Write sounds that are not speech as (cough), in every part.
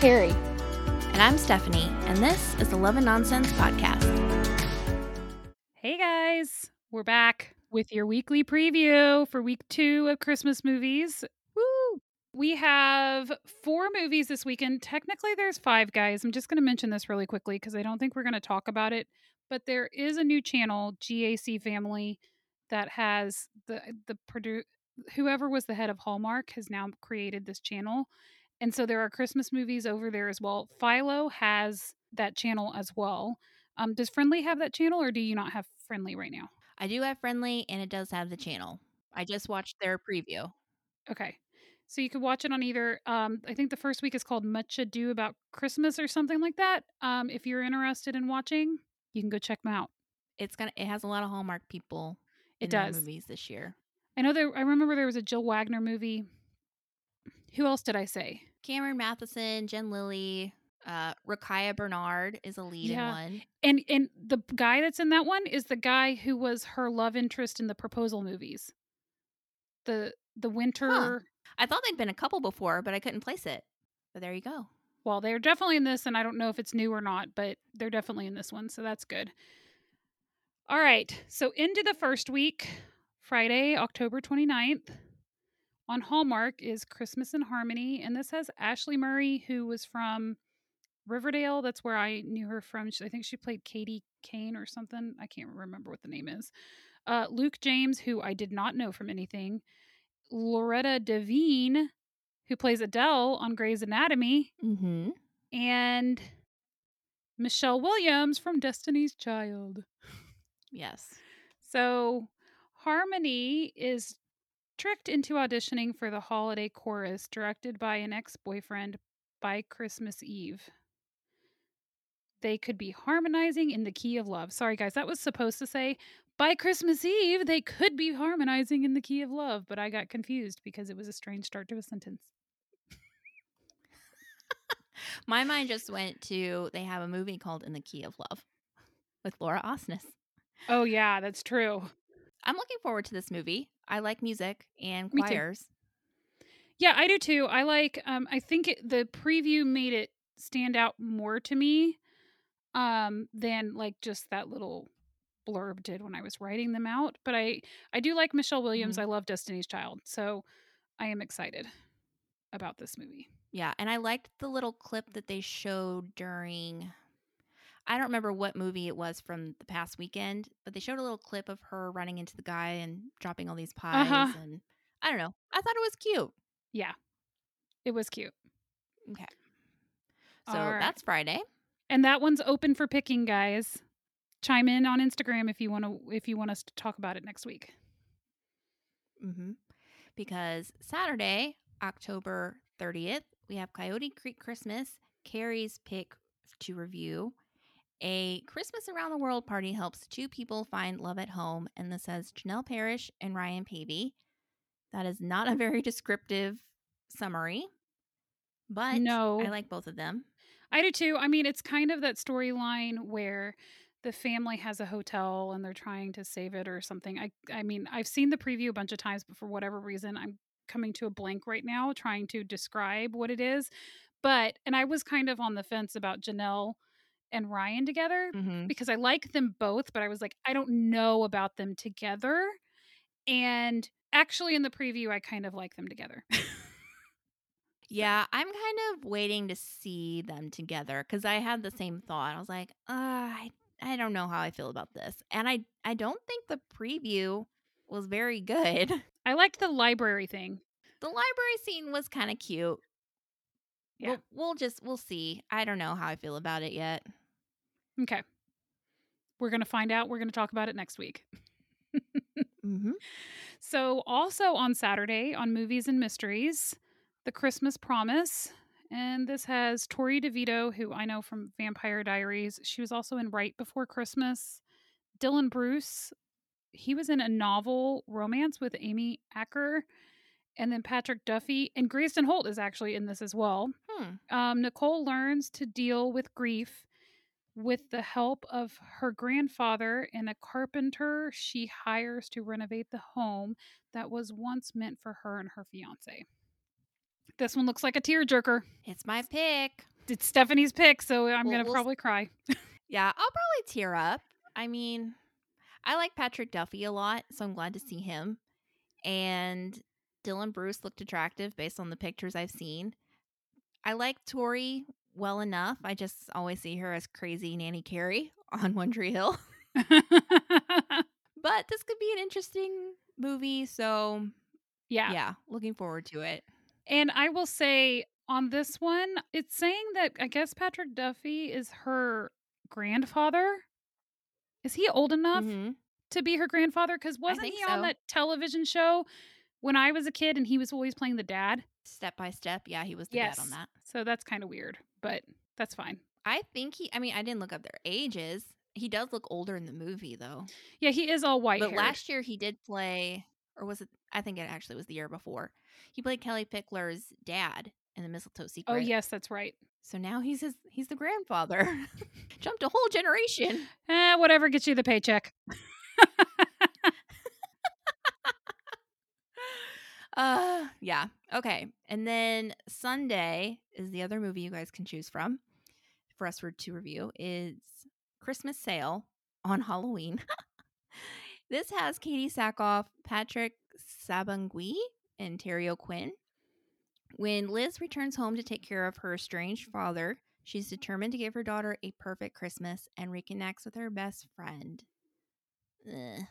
Carrie. And I'm Stephanie, and this is the Love and Nonsense Podcast. Hey guys, we're back with your weekly preview for week two of Christmas movies. Woo! We have four movies this weekend. Technically, there's five guys. I'm just going to mention this really quickly because I don't think we're going to talk about it. But there is a new channel, GAC Family, that has the the produ- whoever was the head of Hallmark has now created this channel. And so there are Christmas movies over there as well. Philo has that channel as well. Um, does Frndly have that channel or do you not have Frndly right now? I do have Frndly, and it does have the channel. I just watched their preview. Okay. So you could watch it on either. Um, I think the first week is called Much Ado About Christmas or something like that. Um, if you're interested in watching, you can go check them out. It's gonna. It has a lot of Hallmark people. It does. movies this year. I know there. I remember there was a Jill Wagner movie. Who else did I say? Cameron Mathison, Jen Lilly, uh, Rukiya Bernard is a lead Yeah. in one. And and the guy that's in that one is the guy who was her love interest in the proposal movies. The the winter. I thought they'd been a couple before, but I couldn't place it. But there you go. Well, they're definitely in this, and I don't know if it's new or not, but they're definitely in this one, so that's good. All right, so into the first week, Friday, October 29th, on Hallmark is Christmas in Harmony, and this has Ashley Murray, who was from Riverdale. That's where I knew her from. I think she played Katie Kane or something. I can't remember what the name is. Uh, Luke James, who I did not know from anything. Loretta Devine, who plays Adele on Grey's Anatomy Mm-hmm. and Michelle Williams from Destiny's Child. Yes. So Harmony is tricked into auditioning for the holiday chorus directed by an ex boyfriend by Christmas Eve. They could be harmonizing in the key of love. Sorry, guys, that was supposed to say by Christmas Eve, they could be harmonizing in the key of love, but I got confused because it was a strange start to a sentence. (laughs) My mind just went to they have a movie called In the Key of Love with Laura Osnes. Oh, yeah, that's true. I'm looking forward to this movie. I like music and Me too. choirs. Yeah, I do too. I like um I think it, the preview made it stand out more to me um than like just that little blurb did when I was writing them out, but I I do like Michelle Williams. I love Destiny's Child. So I am excited about this movie. Yeah, and I liked the little clip that they showed during I don't remember what movie it was from the past weekend, but they showed a little clip of her running into the guy and dropping all these pies Uh-huh. and I don't know. I thought it was cute. Yeah. It was cute. Okay. So right. that's Friday. And that one's open for picking, guys. Chime in on Instagram if you want to if you want us to talk about it next week. Mm-hmm. Because Saturday, October 30th, we have Coyote Creek Christmas, Carrie's pick to review. A Christmas Around the World party helps two people find love at home, and this has Janel Parrish and Ryan Paevey. That is not a very descriptive summary, but No. I like both of them. I do too. I mean, it's kind of that storyline where the family has a hotel and they're trying to save it or something. I I mean, I've seen the preview a bunch of times, but for whatever reason, I'm coming to a blank right now trying to describe what it is. But and I was kind of on the fence about Janelle and Ryan together Mm-hmm. because I like them both, but I was like, I don't know about them together. And actually in the preview, I kind of like them together. Yeah, I'm kind of waiting to see them together because I had the same thought. I was like, uh, I, I don't know how I feel about this, and I, I don't think the preview was very good. (laughs) I liked the library thing. The library scene was kind of cute. Yeah. We'll, we'll just we'll see. I don't know how I feel about it yet. Okay. We're going to find out. We're going to talk about it next week. (laughs) Mm-hmm. So, also on Saturday on Movies and Mysteries, The Christmas Promise. And this has Torrey DeVitto, who I know from Vampire Diaries. She was also in Right Before Christmas. Dylan Bruce, he was in a novel romance with Amy Acker. And then Patrick Duffy and Grayson Holt is actually in this as well. Hmm. Um, Nicole learns to deal with grief with the help of her grandfather and a carpenter she hires to renovate the home that was once meant for her and her fiance. This one looks like a tearjerker. It's my pick. it's Stephanie's pick, so I'm We'll- gonna we'll s- probably cry. (laughs) Yeah, I'll probably tear up. I mean, I like Patrick Duffy a lot, so I'm glad to see him. And Dylan Bruce looked attractive based on the pictures I've seen. I like Torrey well enough. I just always see her as crazy Nanny Carrie (laughs) on One Tree Hill. (laughs) (laughs) But this could be an interesting movie, so yeah. yeah, looking forward to it. And I will say on this one, it's saying that I guess Patrick Duffy is her grandfather. Is he old enough Mhm. to be her grandfather? Because wasn't he on that television show when I was a kid and he was always playing the dad? Step by step, yeah, he was the yes. dad on that. So that's kind of weird, but that's fine. I think he. I mean, I didn't look up their ages. He does look older in the movie, though. Yeah, he is all white. But last year he did play, or was it? I think it actually was the year before. He played Kellie Pickler's dad in the Mistletoe Secret. Oh yes, that's right. So now he's his. He's the grandfather. (laughs) Jumped a whole generation. Eh, whatever gets you the paycheck. Uh, yeah. Okay. And then Sunday is the other movie you guys can choose from for us to review. Is Christmas Sail on Halloween. (laughs) this has Katee Sackhoff, Patrick Sabongui, and Terry O'Quinn. When Liz returns home to take care of her estranged father, she's determined to give her daughter a perfect Christmas and reconnects with her best friend. Ugh.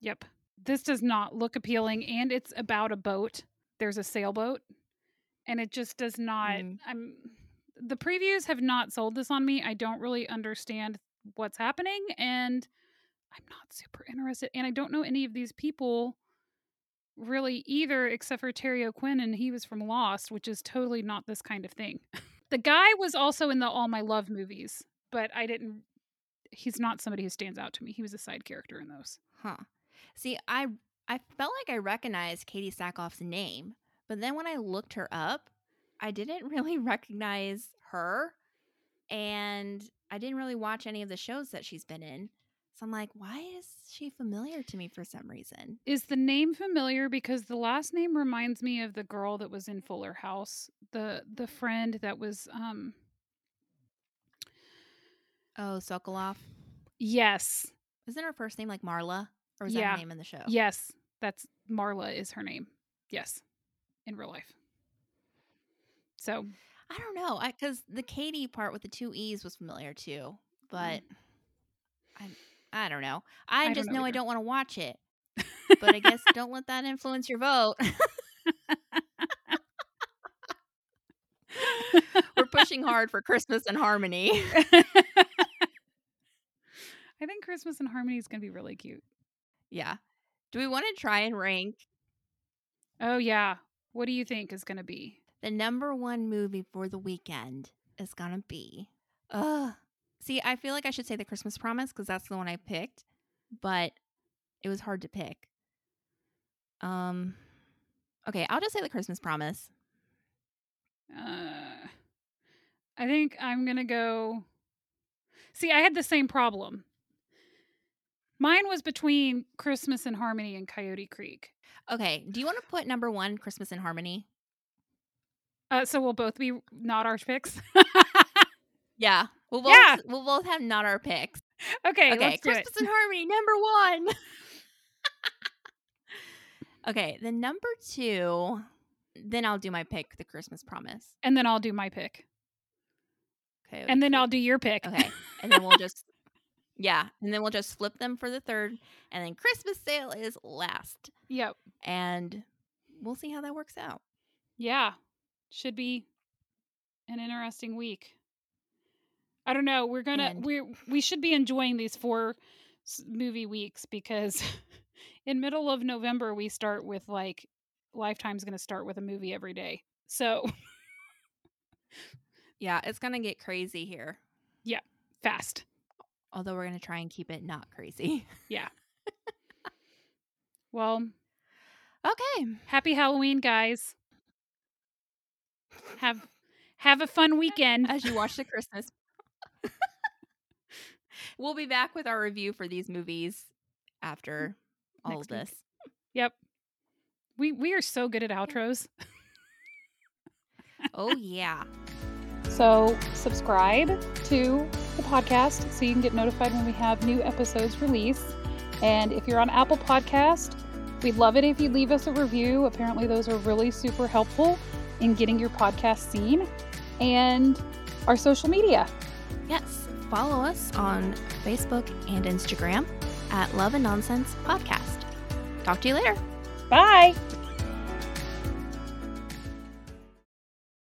Yep. This does not look appealing and it's about a boat. There's a sailboat and it just does not Mm. I'm the previews have not sold this on me. I don't really understand what's happening and I'm not super interested and I don't know any of these people really either except for Terry O'Quinn and he was from Lost, which is totally not this kind of thing. (laughs) the guy was also in the All My Love movies, but I didn't he's not somebody who stands out to me. He was a side character in those. Huh. See, I I felt like I recognized Katee Sackhoff's name, but then when I looked her up, I didn't (laughs) really recognize her, and I didn't really watch any of the shows that she's been in. So I'm like, why is she familiar to me for some reason? Is the name familiar because the last name reminds me of the girl that was in Fuller House, the the friend that was um Oh, Sokoloff. yes. Isn't her first name like Marla, or was that Yeah. her name in the show? Yes, that's Marla is her name. Yes. In real life. So, I don't know, I because the Katie part with the two e's was familiar too, but mm. I I don't know. I, I just know know, I don't want to watch it. but I guess (laughs) don't let that influence your vote. (laughs) We're pushing hard for Christmas and harmony. (laughs) I think Christmas and Harmony is going to be really cute. Yeah. Do we want to try and rank Oh yeah. What do you think is going to be? the number one movie for the weekend? Is gonna be. Ugh. See, I feel like I should say the Christmas Promise because that's the one I picked, but it was hard to pick. Um. Okay, I'll just say the Christmas Promise. Uh, I think I'm gonna go. See, I had the same problem. Mine was between Christmas in Harmony and Coyote Creek. Okay, do you want to put number one Christmas in Harmony? Uh, so we'll both be not our picks. Yeah, we'll (laughs) both Yeah. we'll both have not our picks. okay, okay, Christmas in Harmony, number one. (laughs) okay, The number two. Then I'll do my pick, The Christmas Promise. And then I'll do my pick. Okay, And then I'll do your pick. Okay, and then we'll (laughs) just yeah, and then we'll just flip them for the third, and then Christmas sail is last, Yep. and we'll see how that works out. Yeah. Should be an interesting week. I don't know. We're gonna And- we we should be enjoying these four movie weeks because (laughs) in middle of November we start with like Lifetime's going to start with a movie every day. So (laughs) Yeah, it's gonna get crazy here. Yeah, fast. Although we're gonna try and keep it not crazy. (laughs) Yeah. well, Okay. happy Halloween, guys. Have have a fun weekend. As you watch the Christmas. (laughs) we'll be back with our review for these movies after all Next of week. this. Yep. We we are so good at outros. oh yeah. (laughs) So, subscribe to the podcast so you can get notified when we have new episodes released. And if you're on Apple Podcast, we'd love it if you leave us a review. Apparently, those are really super helpful in getting your podcast seen. And our social media. Yes, follow us on Facebook and Instagram at Love and Nonsense Podcast. Talk to you later. Bye.